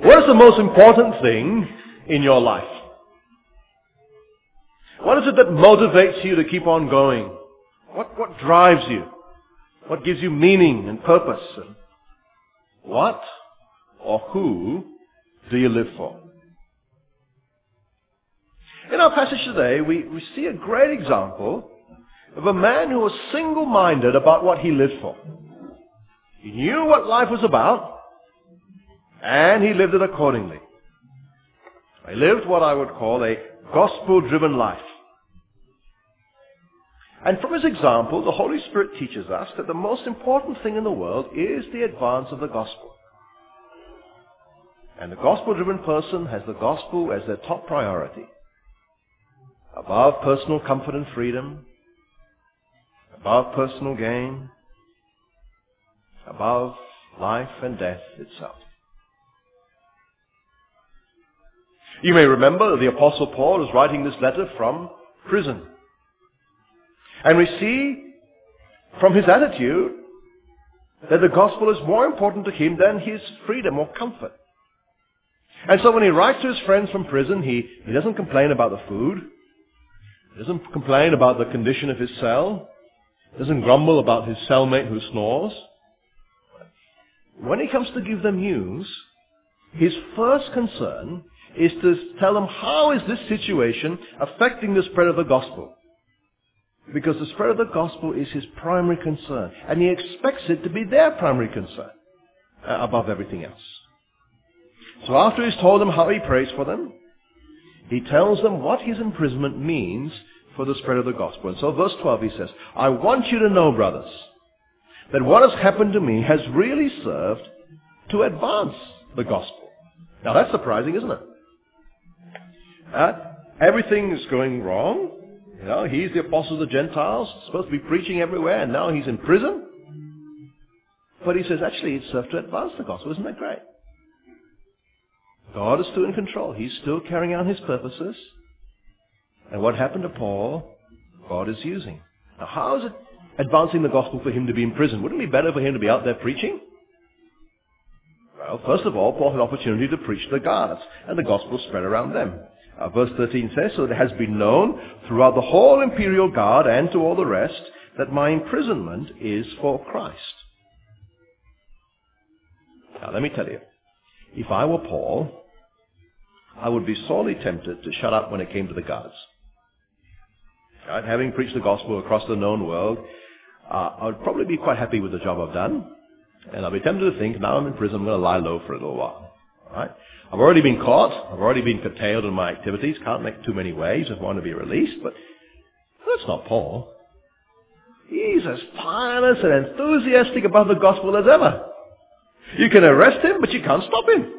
What is the most important thing in your life? What is it that motivates you to keep on going? What, what drives you? What gives you meaning and purpose? What or who do you live for? In our passage today, we, we see a great example of a man who was single-minded about what he lived for. He knew what life was about, and he lived it accordingly. He lived what I would call a gospel-driven life. And from his example, the Holy Spirit teaches us that the most important thing in the world is the advance of the gospel. And the gospel-driven person has the gospel as their top priority. Above personal comfort and freedom, above personal gain, above life and death itself. You may remember the Apostle Paul is writing this letter from prison. And we see from his attitude that the gospel is more important to him than his freedom or comfort. And so when he writes to his friends from prison, he, he doesn't complain about the food. He doesn't complain about the condition of his cell. He doesn't grumble about his cellmate who snores. When he comes to give them news, his first concern is to tell them how is this situation affecting the spread of the gospel. Because the spread of the gospel is his primary concern. And he expects it to be their primary concern uh, above everything else. So after he's told them how he prays for them, he tells them what his imprisonment means for the spread of the gospel. And so verse 12 he says, I want you to know, brothers, that what has happened to me has really served to advance the gospel. Now that's surprising, isn't it? Everything is going wrong. You know, he's the apostle of the Gentiles, supposed to be preaching everywhere, and now he's in prison. But he says, actually, it served to advance the gospel. Isn't that great? God is still in control. He's still carrying out his purposes. And what happened to Paul, God is using. Now, how is it advancing the gospel for him to be in prison? Wouldn't it be better for him to be out there preaching? Well, first of all, Paul had opportunity to preach to the guards, and the gospel spread around them. Uh, verse 13 says, So it has been known throughout the whole imperial guard and to all the rest that my imprisonment is for Christ. Now let me tell you, if I were Paul, I would be sorely tempted to shut up when it came to the guards. Right? Having preached the gospel across the known world, uh, I would probably be quite happy with the job I've done. And I'd be tempted to think, now I'm in prison, I'm going to lie low for a little while. Right? I've already been caught. I've already been curtailed in my activities. Can't make too many waves if I want to be released. But that's not Paul. He's as tireless and enthusiastic about the gospel as ever. You can arrest him, but you can't stop him.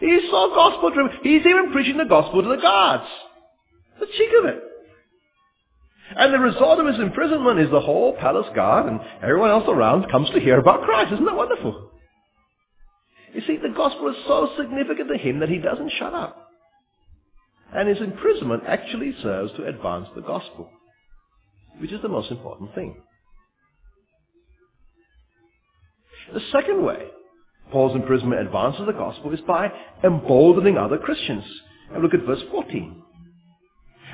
He's so gospel driven. He's even preaching the gospel to the guards. The cheek of it. And the result of his imprisonment is the whole palace guard and everyone else around comes to hear about Christ. Isn't that wonderful? See, the gospel is so significant to him that he doesn't shut up. And his imprisonment actually serves to advance the gospel, which is the most important thing. The second way Paul's imprisonment advances the gospel is by emboldening other Christians. And look at verse 14.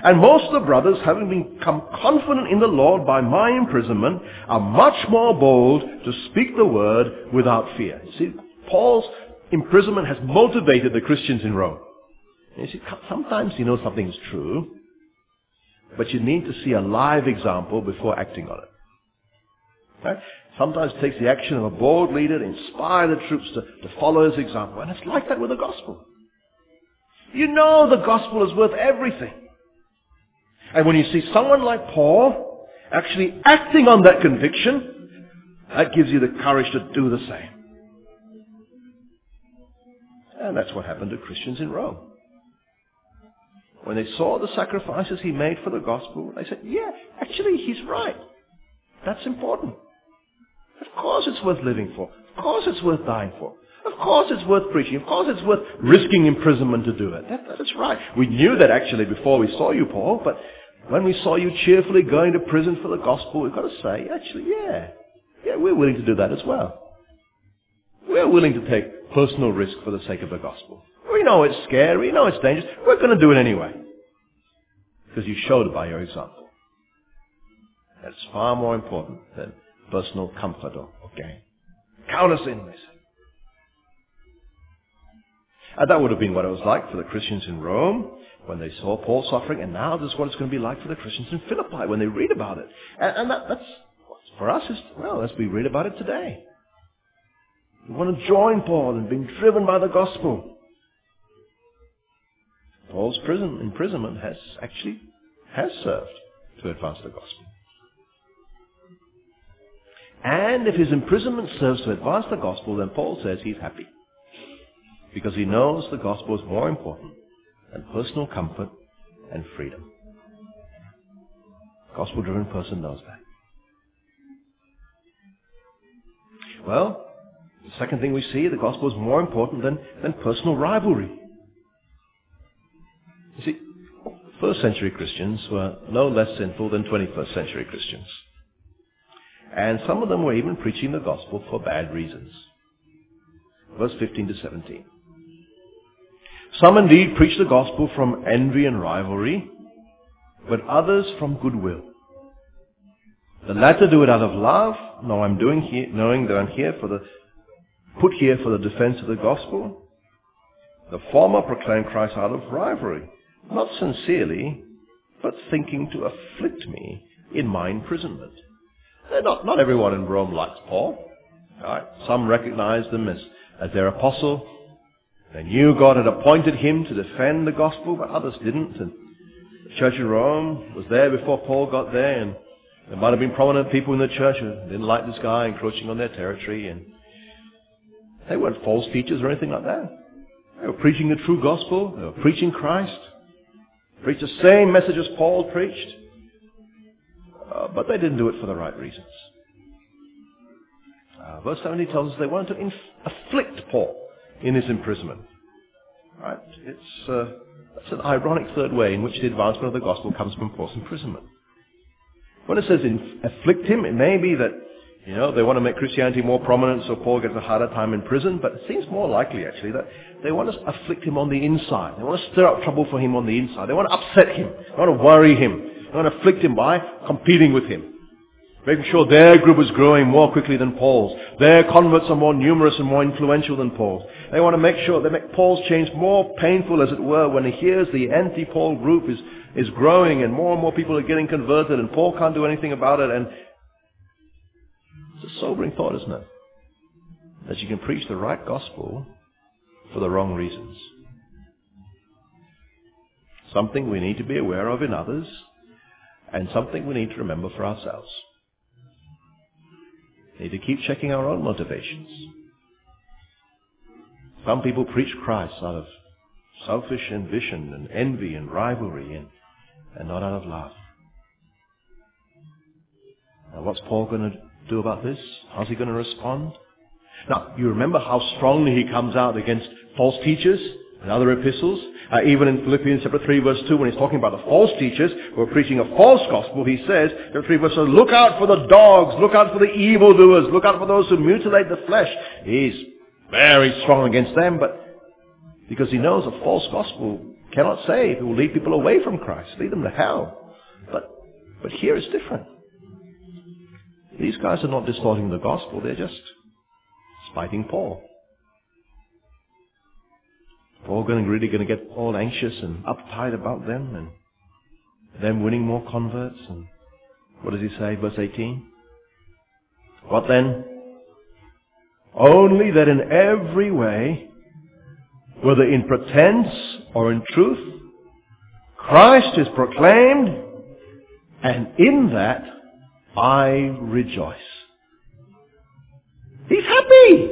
And most of the brothers, having become confident in the Lord by my imprisonment, are much more bold to speak the word without fear. See, Paul's imprisonment has motivated the Christians in Rome. You see, sometimes you know something is true, but you need to see a live example before acting on it. Right? Sometimes it takes the action of a bold leader to inspire the troops to, to follow his example. And it's like that with the gospel. You know the gospel is worth everything. And when you see someone like Paul actually acting on that conviction, that gives you the courage to do the same. And that's what happened to Christians in Rome. When they saw the sacrifices he made for the gospel, they said, yeah, actually he's right. That's important. Of course it's worth living for. Of course it's worth dying for. Of course it's worth preaching. Of course it's worth risking imprisonment to do it. That, that's right. We knew that actually before we saw you, Paul, but when we saw you cheerfully going to prison for the gospel, we've got to say, actually, yeah, yeah, we're willing to do that as well. We're willing to take personal risk for the sake of the gospel. We know it's scary, we know it's dangerous. We're going to do it anyway. Because you showed by your example. That's far more important than personal comfort or, gain. Count us in, say. And that would have been what it was like for the Christians in Rome when they saw Paul suffering, and now this is what it's going to be like for the Christians in Philippi when they read about it. And, and that, that's, for us, is, well, as we read about it today. We want to join Paul in being driven by the gospel. Paul's prison, imprisonment has actually has served to advance the gospel. And if his imprisonment serves to advance the gospel, then Paul says he's happy. Because he knows the gospel is more important than personal comfort and freedom. Gospel driven person knows that. Well, the second thing we see, the gospel is more important than, than personal rivalry. You see, first century Christians were no less sinful than 21st century Christians. And some of them were even preaching the gospel for bad reasons. Verse 15 to 17. Some indeed preach the gospel from envy and rivalry, but others from goodwill. The latter do it out of love, no, I'm doing here, knowing that I'm here for the, put here for the defense of the gospel. The former proclaimed Christ out of rivalry, not sincerely, but thinking to afflict me in my imprisonment. Not, not everyone in Rome likes Paul. Right? Some recognize them as, as their apostle. They knew God had appointed him to defend the gospel, but others didn't. And the church in Rome was there before Paul got there, and there might have been prominent people in the church who didn't like this guy encroaching on their territory, and they weren't false teachers or anything like that. They were preaching the true gospel. They were preaching Christ. Preached the same message as Paul preached. Uh, but they didn't do it for the right reasons. Uh, verse 70 tells us they wanted to inf- afflict Paul in his imprisonment. Right? It's, uh, that's an ironic third way in which the advancement of the gospel comes from Paul's imprisonment. When it says in, afflict him, it may be that you know they want to make Christianity more prominent, so Paul gets a harder time in prison. But it seems more likely, actually, that they want to afflict him on the inside. They want to stir up trouble for him on the inside. They want to upset him. They want to worry him. They want to afflict him by competing with him. Making sure their group is growing more quickly than Paul's. Their converts are more numerous and more influential than Paul's. They want to make sure they make Paul's change more painful, as it were, when he hears the anti-Paul group is, is growing and more and more people are getting converted and Paul can't do anything about it. And it's a sobering thought, isn't it? That you can preach the right gospel for the wrong reasons. Something we need to be aware of in others and something we need to remember for ourselves. We need to keep checking our own motivations. Some people preach Christ out of selfish ambition and envy and rivalry and, and not out of love. Now what's Paul going to do about this? How's he going to respond? Now, you remember how strongly he comes out against false teachers in other epistles? Uh, even in Philippians chapter 3 verse 2 when he's talking about the false teachers who are preaching a false gospel, he says, chapter 3 verse 2, look out for the dogs, look out for the evildoers, look out for those who mutilate the flesh. He's very strong against them, but because he knows a false gospel cannot save, it will lead people away from Christ, lead them to hell. But, but here it's different. These guys are not distorting the gospel, they're just spiting Paul. Paul going really going to get all anxious and uptight about them and them winning more converts and what does he say, verse 18? What then? Only that in every way, whether in pretense or in truth, Christ is proclaimed, and in that I rejoice. He's happy.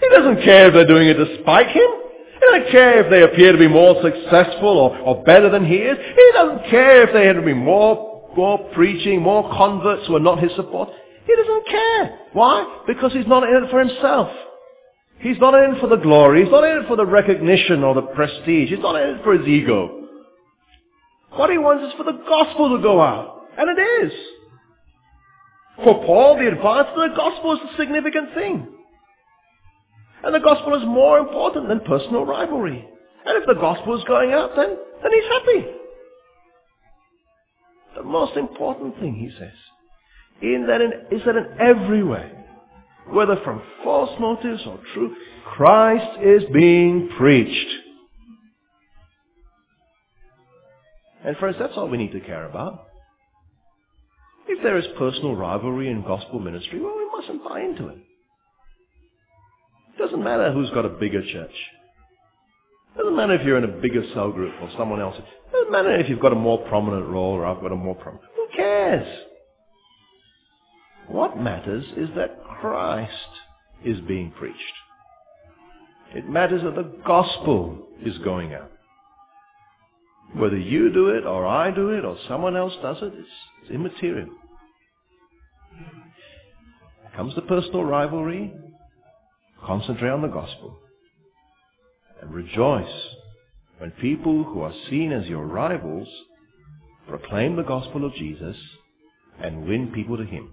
He doesn't care if they're doing it to spite him. He doesn't care if they appear to be more successful or, or better than he is. He doesn't care if they had to be more, more preaching, more converts who are not his support. He doesn't care. Why? Because he's not in it for himself. He's not in it for the glory. He's not in it for the recognition or the prestige. He's not in it for his ego. What he wants is for the gospel to go out. And it is. For Paul, the advance of the gospel is a significant thing. And the gospel is more important than personal rivalry. And if the gospel is going out, then, then he's happy. The most important thing, he says, in that in, is that in every way, whether from false motives or true, Christ is being preached. And friends, that's all we need to care about. If there is personal rivalry in gospel ministry, well, we mustn't buy into it. It doesn't matter who's got a bigger church. It doesn't matter if you're in a bigger cell group or someone else. It doesn't matter if you've got a more prominent role or I've got a more prominent. Who cares? What matters is that Christ is being preached. It matters that the gospel is going out. Whether you do it or I do it or someone else does it, it's, it's immaterial. Comes the personal rivalry, concentrate on the gospel. And rejoice when people who are seen as your rivals proclaim the gospel of Jesus and win people to Him.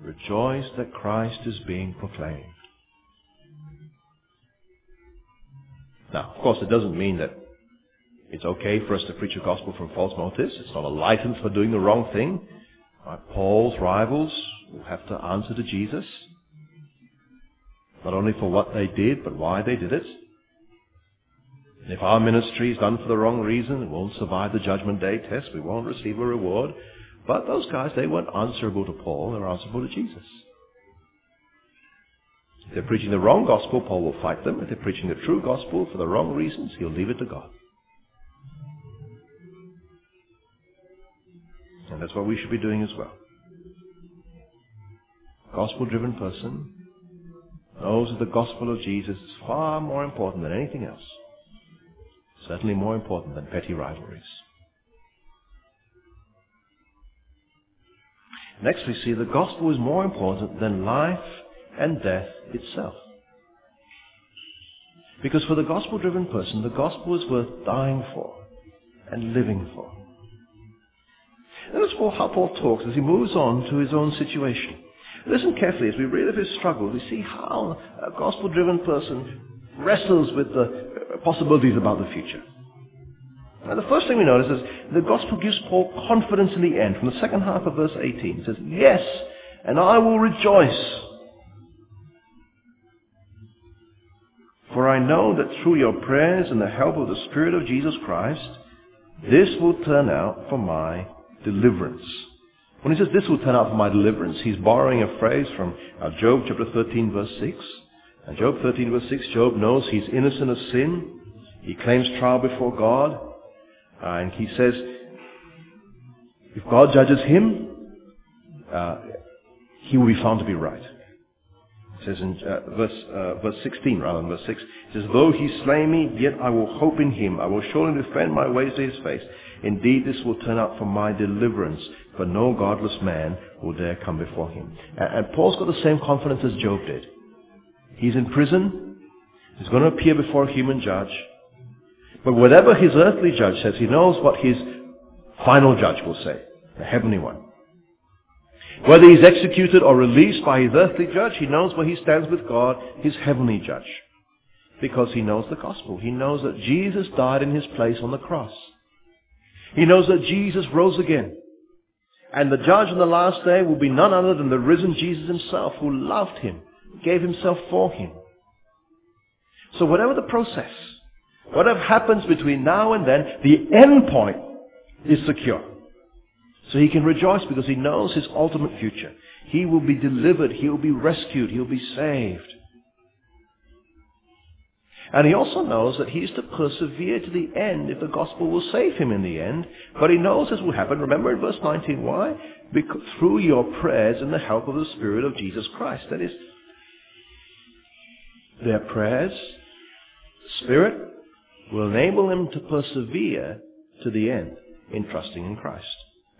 Rejoice that Christ is being proclaimed. Now, of course, it doesn't mean that it's okay for us to preach a gospel from false motives. It's not a license for doing the wrong thing. Paul's rivals will have to answer to Jesus. Not only for what they did, but why they did it. And if our ministry is done for the wrong reason, it won't survive the judgment day test. We won't receive a reward. But those guys, they weren't answerable to Paul. They were answerable to Jesus. If they're preaching the wrong gospel, Paul will fight them. If they're preaching the true gospel for the wrong reasons, he'll leave it to God. And that's what we should be doing as well. Gospel driven person knows that the gospel of Jesus is far more important than anything else. Certainly more important than petty rivalries. Next we see the gospel is more important than life and death itself. Because for the gospel driven person, the gospel is worth dying for and living for. And that's how Paul talks as he moves on to his own situation. Listen carefully as we read of his struggle. We see how a gospel-driven person wrestles with the possibilities about the future. Now the first thing we notice is the gospel gives Paul confidence in the end. From the second half of verse 18 it says, Yes, and I will rejoice. For I know that through your prayers and the help of the Spirit of Jesus Christ, this will turn out for my deliverance. When he says this will turn out for my deliverance, he's borrowing a phrase from uh, Job chapter 13 verse 6. And Job 13 verse 6, Job knows he's innocent of sin. He claims trial before God. Uh, and he says, if God judges him, uh, he will be found to be right. It says in uh, verse, uh, verse 16 rather than verse 6, it says, Though he slay me, yet I will hope in him. I will surely defend my ways to his face. Indeed, this will turn out for my deliverance, for no godless man will dare come before him. And, and Paul's got the same confidence as Job did. He's in prison. He's going to appear before a human judge. But whatever his earthly judge says, he knows what his final judge will say, the heavenly one. Whether he's executed or released by his earthly judge, he knows where he stands with God, his heavenly judge. Because he knows the gospel. He knows that Jesus died in his place on the cross. He knows that Jesus rose again. And the judge on the last day will be none other than the risen Jesus himself who loved him, gave himself for him. So whatever the process, whatever happens between now and then, the end point is secure. So he can rejoice because he knows his ultimate future. He will be delivered. He will be rescued. He will be saved. And he also knows that he is to persevere to the end if the gospel will save him in the end. But he knows this will happen. Remember in verse 19, why? Because through your prayers and the help of the Spirit of Jesus Christ. That is, their prayers, the Spirit, will enable him to persevere to the end in trusting in Christ.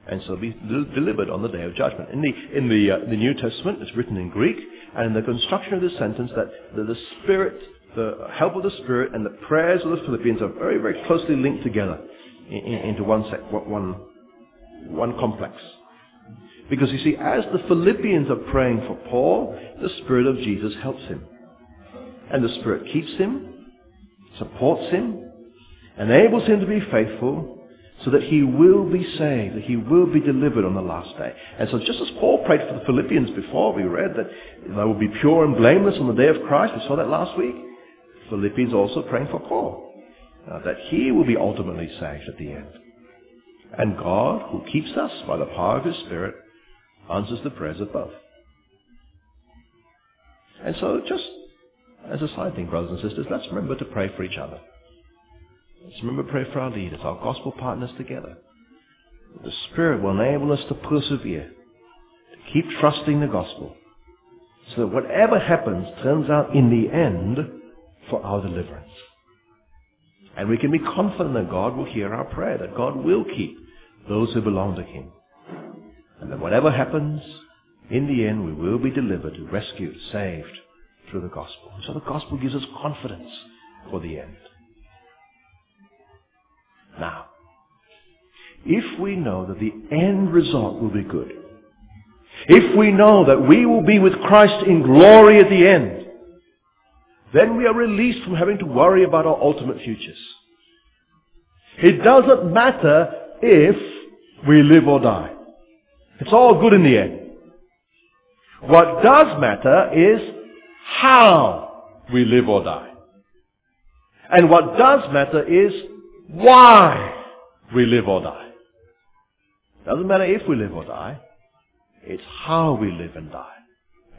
And so be delivered on the day of judgment. In the, in the, uh, the New Testament, it's written in Greek, and in the construction of this sentence, that the, the Spirit the help of the Spirit and the prayers of the Philippians are very, very closely linked together in, in, into one, sec, one, one complex. Because you see, as the Philippians are praying for Paul, the Spirit of Jesus helps him. And the Spirit keeps him, supports him, enables him to be faithful, so that he will be saved, that he will be delivered on the last day. And so just as Paul prayed for the Philippians before, we read that they will be pure and blameless on the day of Christ. We saw that last week. Philippians also praying for Paul, uh, that he will be ultimately saved at the end. And God, who keeps us by the power of his Spirit, answers the prayers both. And so just as a side thing, brothers and sisters, let's remember to pray for each other. Let's remember to pray for our leaders, our gospel partners together. The Spirit will enable us to persevere, to keep trusting the gospel, so that whatever happens turns out in the end for our deliverance. And we can be confident that God will hear our prayer, that God will keep those who belong to Him. And that whatever happens, in the end we will be delivered, rescued, saved through the gospel. And So the gospel gives us confidence for the end. Now, if we know that the end result will be good, if we know that we will be with Christ in glory at the end, then we are released from having to worry about our ultimate futures. It doesn't matter if we live or die. It's all good in the end. What does matter is how we live or die. And what does matter is why we live or die. Doesn't matter if we live or die. It's how we live and die.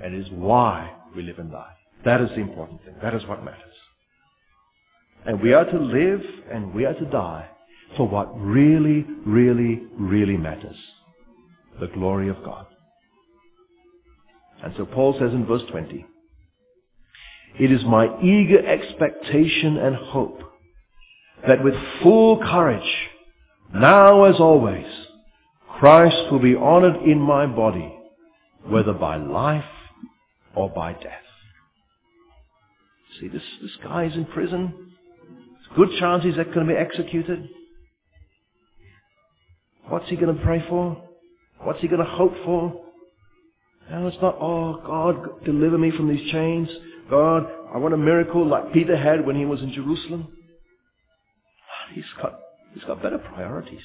And it's why we live and die. That is the important thing. That is what matters. And we are to live and we are to die for what really, really, really matters. The glory of God. And so Paul says in verse 20, It is my eager expectation and hope that with full courage, now as always, Christ will be honored in my body, whether by life or by death. See, this, this guy is in prison. There's good chance he's going to be executed. What's he going to pray for? What's he going to hope for? No, it's not, oh, God, deliver me from these chains. God, I want a miracle like Peter had when he was in Jerusalem. He's got, he's got better priorities.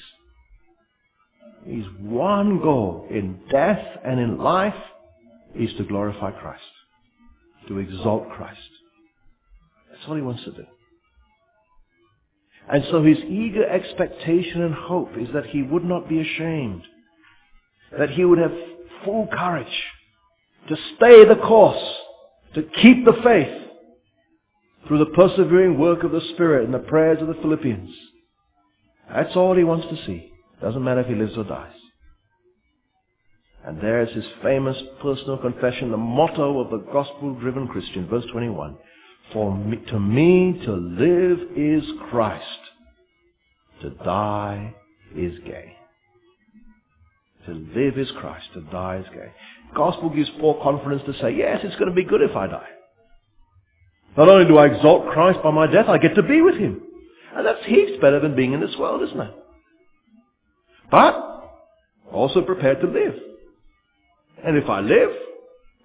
His one goal in death and in life is to glorify Christ, to exalt Christ. That's all he wants to do. And so his eager expectation and hope is that he would not be ashamed, that he would have full courage to stay the course, to keep the faith through the persevering work of the Spirit and the prayers of the Philippians. That's all he wants to see. Doesn't matter if he lives or dies. And there's his famous personal confession, the motto of the gospel-driven Christian, verse 21. For me, to me to live is Christ. To die is gain. To live is Christ. To die is gain. Gospel gives Paul confidence to say, yes, it's going to be good if I die. Not only do I exalt Christ by my death, I get to be with him. And that's heaps better than being in this world, isn't it? But also prepared to live. And if I live,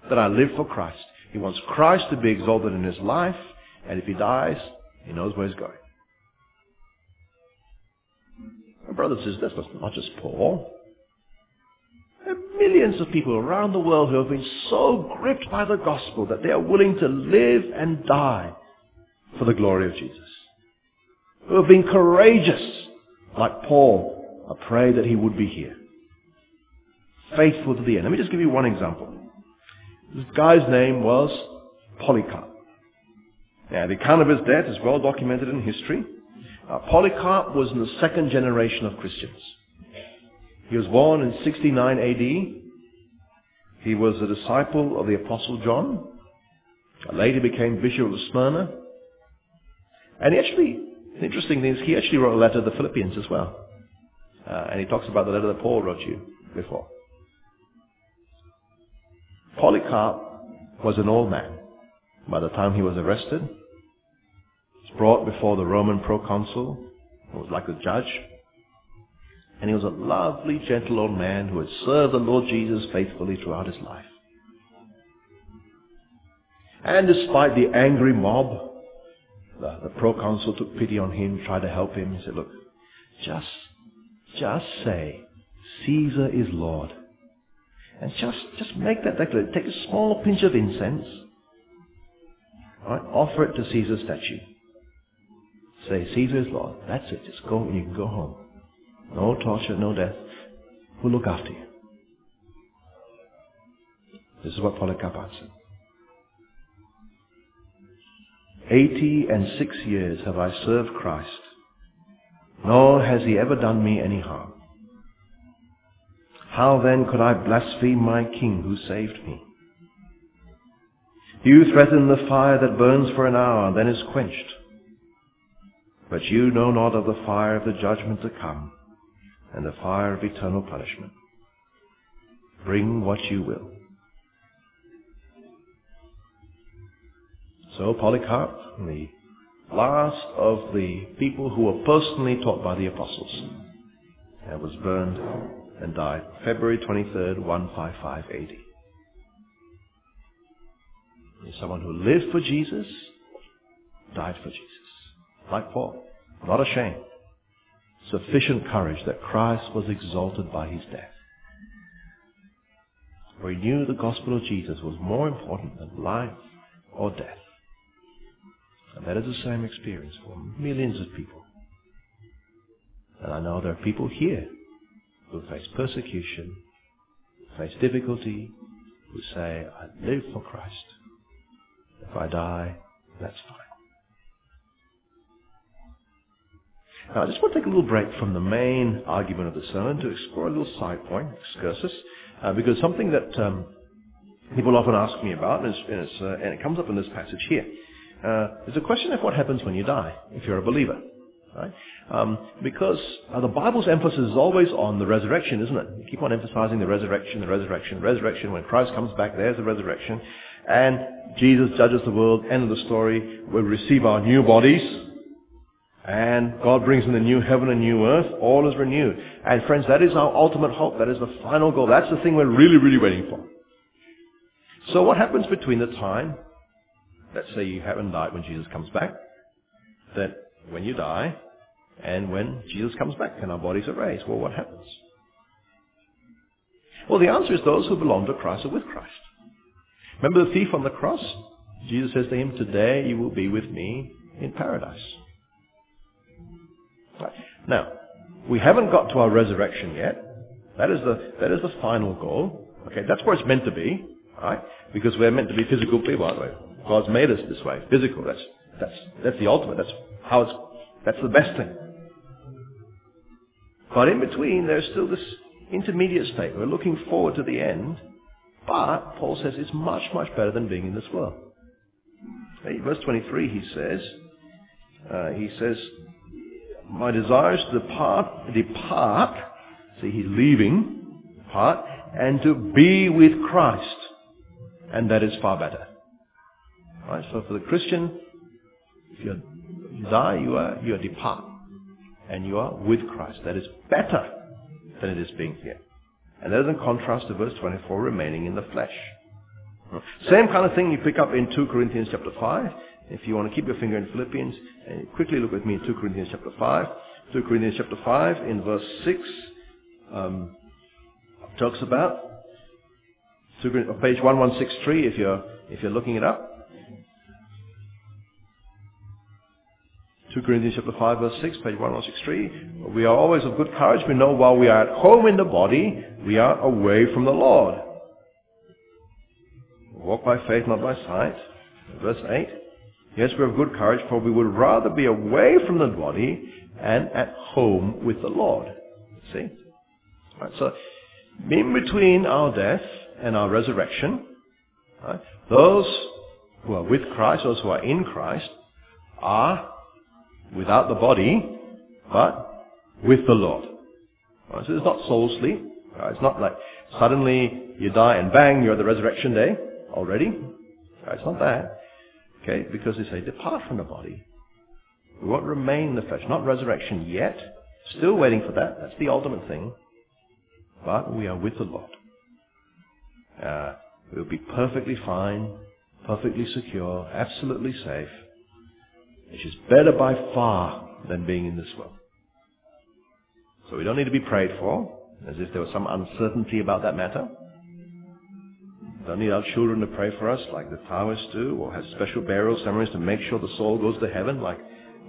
then I live for Christ. He wants Christ to be exalted in his life, and if he dies, he knows where he's going. My brother says that's not just Paul. There are millions of people around the world who have been so gripped by the gospel that they are willing to live and die for the glory of Jesus. Who have been courageous, like Paul. I pray that he would be here. Faithful to the end. Let me just give you one example. This guy's name was Polycarp. Now, the account of his death is well documented in history. Uh, Polycarp was in the second generation of Christians. He was born in 69 AD. He was a disciple of the Apostle John. Later became Bishop of Smyrna. And he actually, the interesting thing is he actually wrote a letter to the Philippians as well. Uh, and he talks about the letter that Paul wrote you before. Polycarp was an old man by the time he was arrested. He was brought before the Roman proconsul, who was like a judge. And he was a lovely, gentle old man who had served the Lord Jesus faithfully throughout his life. And despite the angry mob, the, the proconsul took pity on him, tried to help him. He said, look, just, just say, Caesar is Lord. And just, just make that declaration. Take a small pinch of incense. Right? Offer it to Caesar's statue. Say, Caesar is Lord. That's it. Just go and you can go home. No torture, no death. We'll look after you. This is what Polycarp answered. Eighty and six years have I served Christ, nor has he ever done me any harm. How then could I blaspheme my King who saved me? You threaten the fire that burns for an hour, and then is quenched. But you know not of the fire of the judgment to come, and the fire of eternal punishment. Bring what you will. So Polycarp, the last of the people who were personally taught by the apostles, uh, was burned and died February 23rd, 155 AD. Someone who lived for Jesus, died for Jesus. Like Paul, not ashamed. Sufficient courage that Christ was exalted by his death. For he knew the gospel of Jesus was more important than life or death. And that is the same experience for millions of people. And I know there are people here who face persecution, who face difficulty, who say, I live for Christ. If I die, that's fine. Now, I just want to take a little break from the main argument of the sermon to explore a little side point, excursus, uh, because something that um, people often ask me about, and, and, uh, and, it comes up in this passage here. Uh, there's a question of what happens when you die, if you're a believer. Right? Um, because uh, the Bible's emphasis is always on the resurrection, isn't it? You keep on emphasizing the resurrection, the resurrection, the resurrection. When Christ comes back, there's the resurrection. And Jesus judges the world, end of the story. We receive our new bodies. And God brings in the new heaven and new earth. All is renewed. And friends, that is our ultimate hope. That is the final goal. That's the thing we're really, really waiting for. So what happens between the time let's say you haven't died when Jesus comes back, that when you die and when Jesus comes back and our bodies are raised, well, what happens? Well, the answer is those who belong to Christ are with Christ. Remember the thief on the cross? Jesus says to him, today you will be with me in paradise. Right. Now, we haven't got to our resurrection yet. That is the, that is the final goal. Okay, that's where it's meant to be, right? Because we're meant to be physical people, aren't we? God's made us this way, physical. That's, that's, that's the ultimate. That's how it's, that's the best thing. But in between, there's still this intermediate state. We're looking forward to the end, but Paul says it's much, much better than being in this world. Verse 23, he says, uh, he says, my desire is to depart, depart, see, he's leaving, depart, and to be with Christ. And that is far better. Right? So for the Christian, if you die, you are, you are depart. And you are with Christ. That is better than it is being here. And that is in contrast to verse 24, remaining in the flesh. Same kind of thing you pick up in 2 Corinthians chapter 5. If you want to keep your finger in Philippians, and quickly look with me in 2 Corinthians chapter 5. 2 Corinthians chapter 5 in verse 6 um, talks about page 1163 if you're, if you're looking it up. 2 Corinthians chapter 5 verse 6, page 1163. We are always of good courage. We know while we are at home in the body, we are away from the Lord. Walk by faith, not by sight. Verse 8. Yes, we have good courage, for we would rather be away from the body and at home with the Lord. See? Right, so, in between our death and our resurrection, right, those who are with Christ, those who are in Christ, are without the body, but with the Lord. Right, so it's not soul sleep. Right, it's not like suddenly you die and bang, you're at the resurrection day already. It's not that. Okay, because they say depart from the body. We won't remain in the flesh. Not resurrection yet. Still waiting for that. That's the ultimate thing. But we are with the Lord. Uh, we'll be perfectly fine perfectly secure, absolutely safe, which is better by far than being in this world. So we don't need to be prayed for, as if there was some uncertainty about that matter. Don't need our children to pray for us like the Taoists do, or have special burial ceremonies to make sure the soul goes to heaven like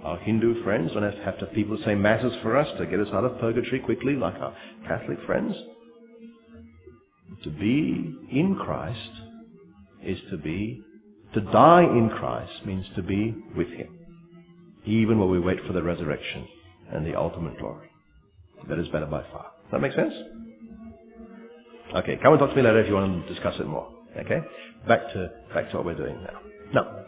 our Hindu friends. Don't have to have people say masses for us to get us out of purgatory quickly like our Catholic friends. To be in Christ is to be, to die in Christ means to be with Him. Even while we wait for the resurrection and the ultimate glory. That is better by far. Does that make sense? Okay, come and talk to me later if you want to discuss it more. Okay? Back to, back to what we're doing now. Now,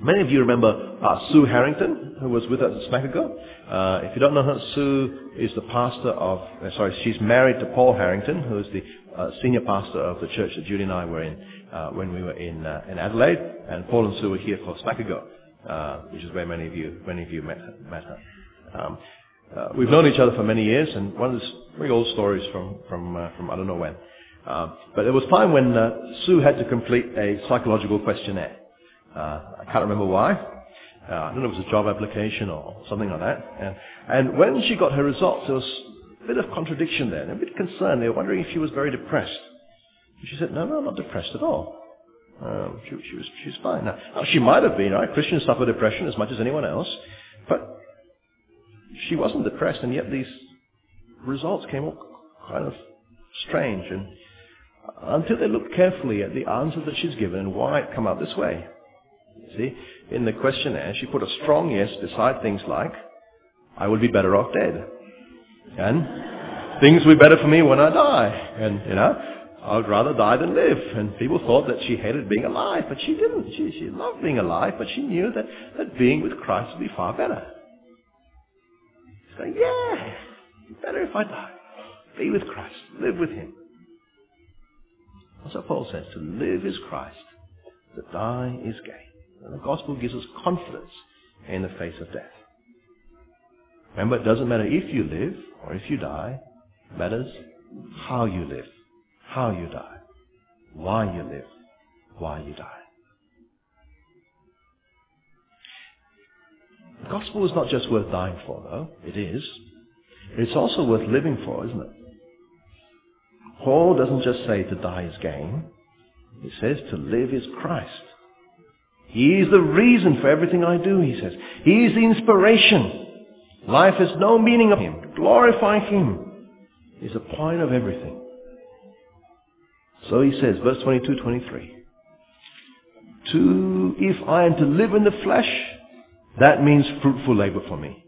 many of you remember uh, Sue Harrington, who was with us a smack ago. Uh, if you don't know her, Sue is the pastor of, uh, sorry, she's married to Paul Harrington, who is the uh, senior pastor of the church that Judy and I were in uh, when we were in, uh, in Adelaide. And Paul and Sue were here for smack ago, which is where many of you, many of you met, met her. Um, uh, we've known each other for many years, and one of the very old stories from from uh, from I don't know when. Uh, but there was time when uh, Sue had to complete a psychological questionnaire. Uh, I can't remember why. Uh, I don't know if it was a job application or something like that. And, and when she got her results, there was a bit of contradiction there, and a bit of concern. They were wondering if she was very depressed. And she said, "No, no, I'm not depressed at all. Um, she, she was she was fine. Now, she might have been. Right? Christians suffer depression as much as anyone else, but she wasn't depressed, and yet these results came up kind of strange. And until they looked carefully at the answers that she's given and why it come out this way. See, in the questionnaire, she put a strong yes beside things like, I will be better off dead. And things will be better for me when I die. And, you know, I would rather die than live. And people thought that she hated being alive, but she didn't. She, she loved being alive, but she knew that, that being with Christ would be far better. Say, yeah, better if I die. Be with Christ. Live with Him. That's what Paul says. To live is Christ. To die is gain. And the gospel gives us confidence in the face of death. Remember, it doesn't matter if you live or if you die. It matters how you live, how you die, why you live, why you die. The gospel is not just worth dying for, though. It is. It's also worth living for, isn't it? Paul doesn't just say to die is gain. He says to live is Christ. He is the reason for everything I do, he says. He is the inspiration. Life has no meaning of him. Glorify him is the point of everything. So he says, verse 22, 23. To, if I am to live in the flesh, that means fruitful labor for me.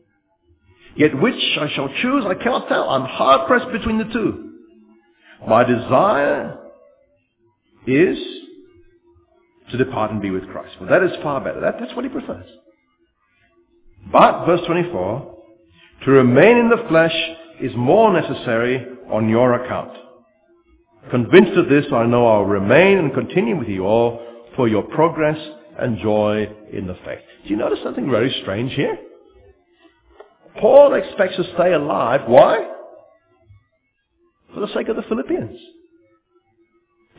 Yet which I shall choose, I cannot tell. I'm hard pressed between the two. My desire is to depart and be with Christ. Well, that is far better. That, that's what he prefers. But, verse 24, to remain in the flesh is more necessary on your account. Convinced of this, I know I'll remain and continue with you all for your progress and joy in the faith. Do you notice something very strange here? Paul expects to stay alive. Why? For the sake of the Philippians.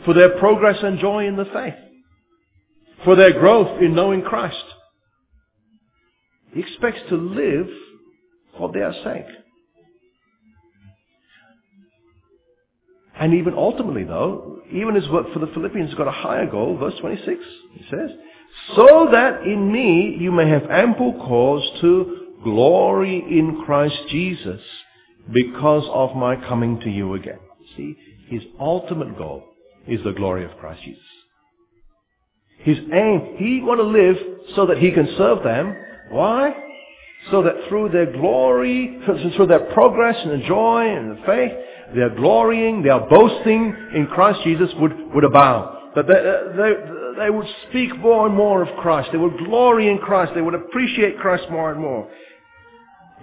For their progress and joy in the faith. For their growth in knowing Christ. He expects to live for their sake. And even ultimately though, even his work for the Philippians has got a higher goal. Verse 26, he says, so that in me you may have ample cause to glory in Christ Jesus because of my coming to you again. See, his ultimate goal is the glory of Christ Jesus. His aim, he want to live so that he can serve them. Why? So that through their glory, through their progress and the joy and the faith, their glorying, their boasting in Christ Jesus would, would abound. That they, uh, they, they would speak more and more of Christ. They would glory in Christ. They would appreciate Christ more and more.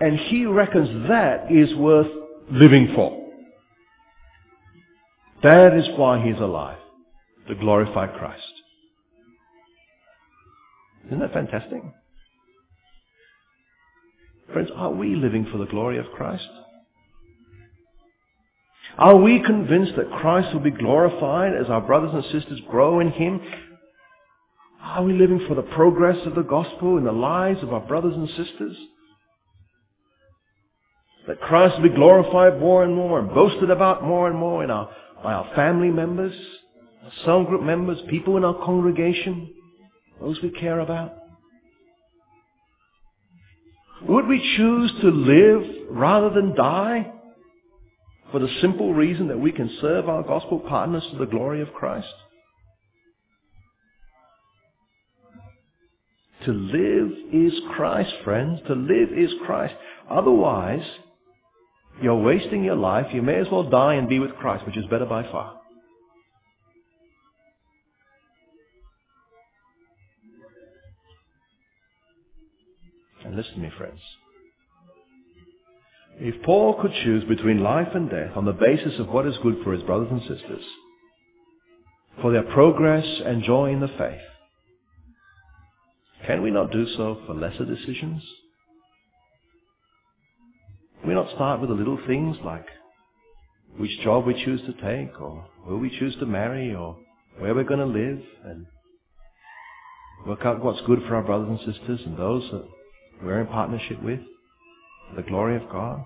And he reckons that is worth living for. That is why he's alive. To glorify Christ. Isn't that fantastic? Friends, are we living for the glory of Christ? Are we convinced that Christ will be glorified as our brothers and sisters grow in Him Are we living for the progress of the gospel in the lives of our brothers and sisters? That Christ be glorified more and more and boasted about more and more in our, by our family members, our cell group members, people in our congregation, those we care about. Would we choose to live rather than die for the simple reason that we can serve our gospel partners to the glory of Christ? To live is Christ, friends. To live is Christ. Otherwise, you're wasting your life. You may as well die and be with Christ, which is better by far. And listen to me, friends. If Paul could choose between life and death on the basis of what is good for his brothers and sisters, for their progress and joy in the faith, can we not do so for lesser decisions? Can we not start with the little things like which job we choose to take or who we choose to marry or where we're going to live and work out what's good for our brothers and sisters and those that we're in partnership with for the glory of God?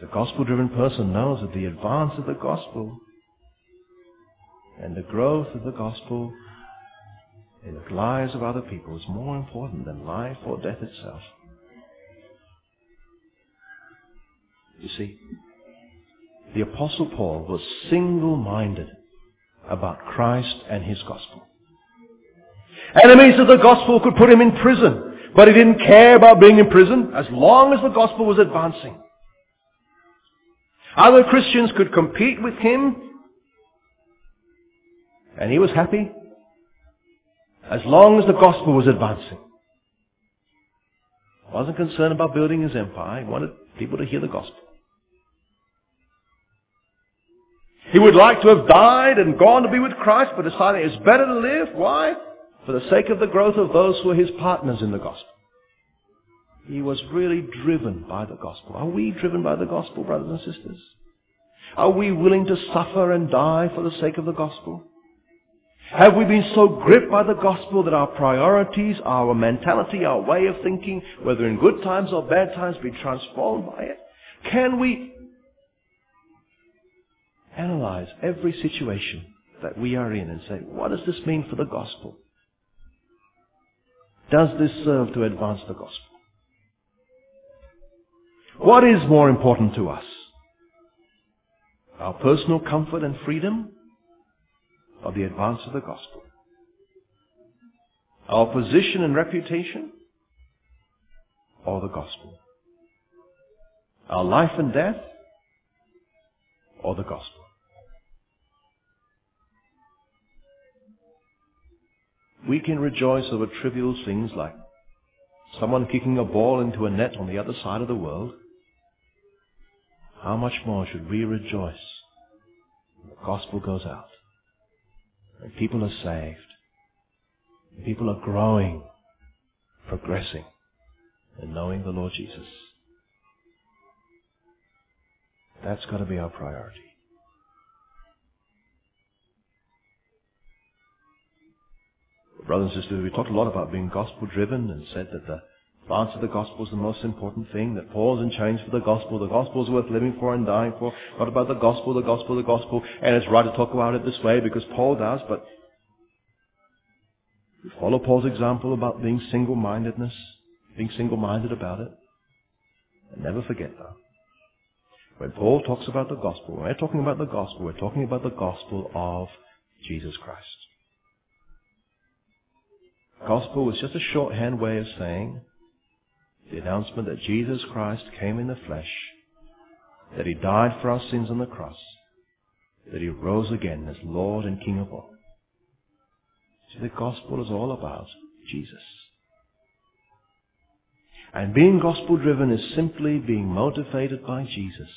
So a gospel-driven person knows that the advance of the gospel and the growth of the gospel in the lives of other people is more important than life or death itself. You see, the Apostle Paul was single-minded about Christ and his gospel. Enemies of the gospel could put him in prison, but he didn't care about being in prison as long as the gospel was advancing. Other Christians could compete with him, and he was happy as long as the gospel was advancing. He wasn't concerned about building his empire. He wanted people to hear the gospel. He would like to have died and gone to be with Christ, but decided it's better to live. Why? For the sake of the growth of those who are his partners in the gospel. He was really driven by the gospel. Are we driven by the gospel, brothers and sisters? Are we willing to suffer and die for the sake of the gospel? Have we been so gripped by the gospel that our priorities, our mentality, our way of thinking, whether in good times or bad times, be transformed by it? Can we analyze every situation that we are in and say, what does this mean for the gospel? Does this serve to advance the gospel? What is more important to us? Our personal comfort and freedom or the advance of the gospel? Our position and reputation or the gospel? Our life and death or the gospel? We can rejoice over trivial things like someone kicking a ball into a net on the other side of the world. How much more should we rejoice when the gospel goes out? And people are saved. People are growing, progressing, and knowing the Lord Jesus. That's got to be our priority. Brothers and sisters, we talked a lot about being gospel driven and said that the advance of the gospel is the most important thing, that Paul's in chains for the gospel, the gospel is worth living for and dying for. Not about the gospel, the gospel, the gospel. And it's right to talk about it this way because Paul does, but we follow Paul's example about being single-mindedness, being single-minded about it. And never forget that. When Paul talks about the gospel, when we're talking about the gospel, we're talking about the gospel of Jesus Christ. Gospel is just a shorthand way of saying the announcement that Jesus Christ came in the flesh, that he died for our sins on the cross, that he rose again as Lord and King of all. See, the gospel is all about Jesus. And being gospel driven is simply being motivated by Jesus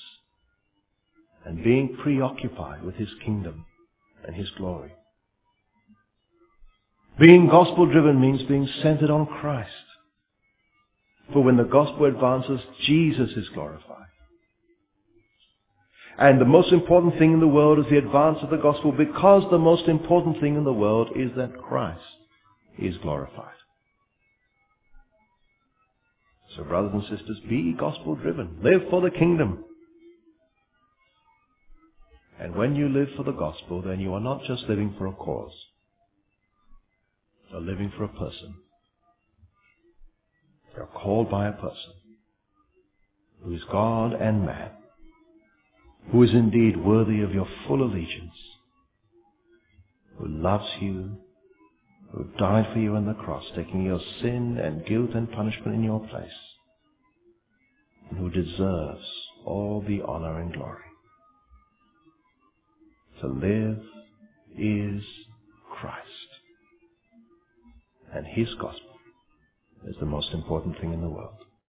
and being preoccupied with his kingdom and his glory. Being gospel driven means being centered on Christ. For when the gospel advances, Jesus is glorified. And the most important thing in the world is the advance of the gospel because the most important thing in the world is that Christ is glorified. So brothers and sisters, be gospel driven. Live for the kingdom. And when you live for the gospel, then you are not just living for a cause. You're living for a person. You're called by a person who is God and man, who is indeed worthy of your full allegiance, who loves you, who died for you on the cross, taking your sin and guilt and punishment in your place, and who deserves all the honor and glory. To live is Christ. And His gospel is the most important thing in the world.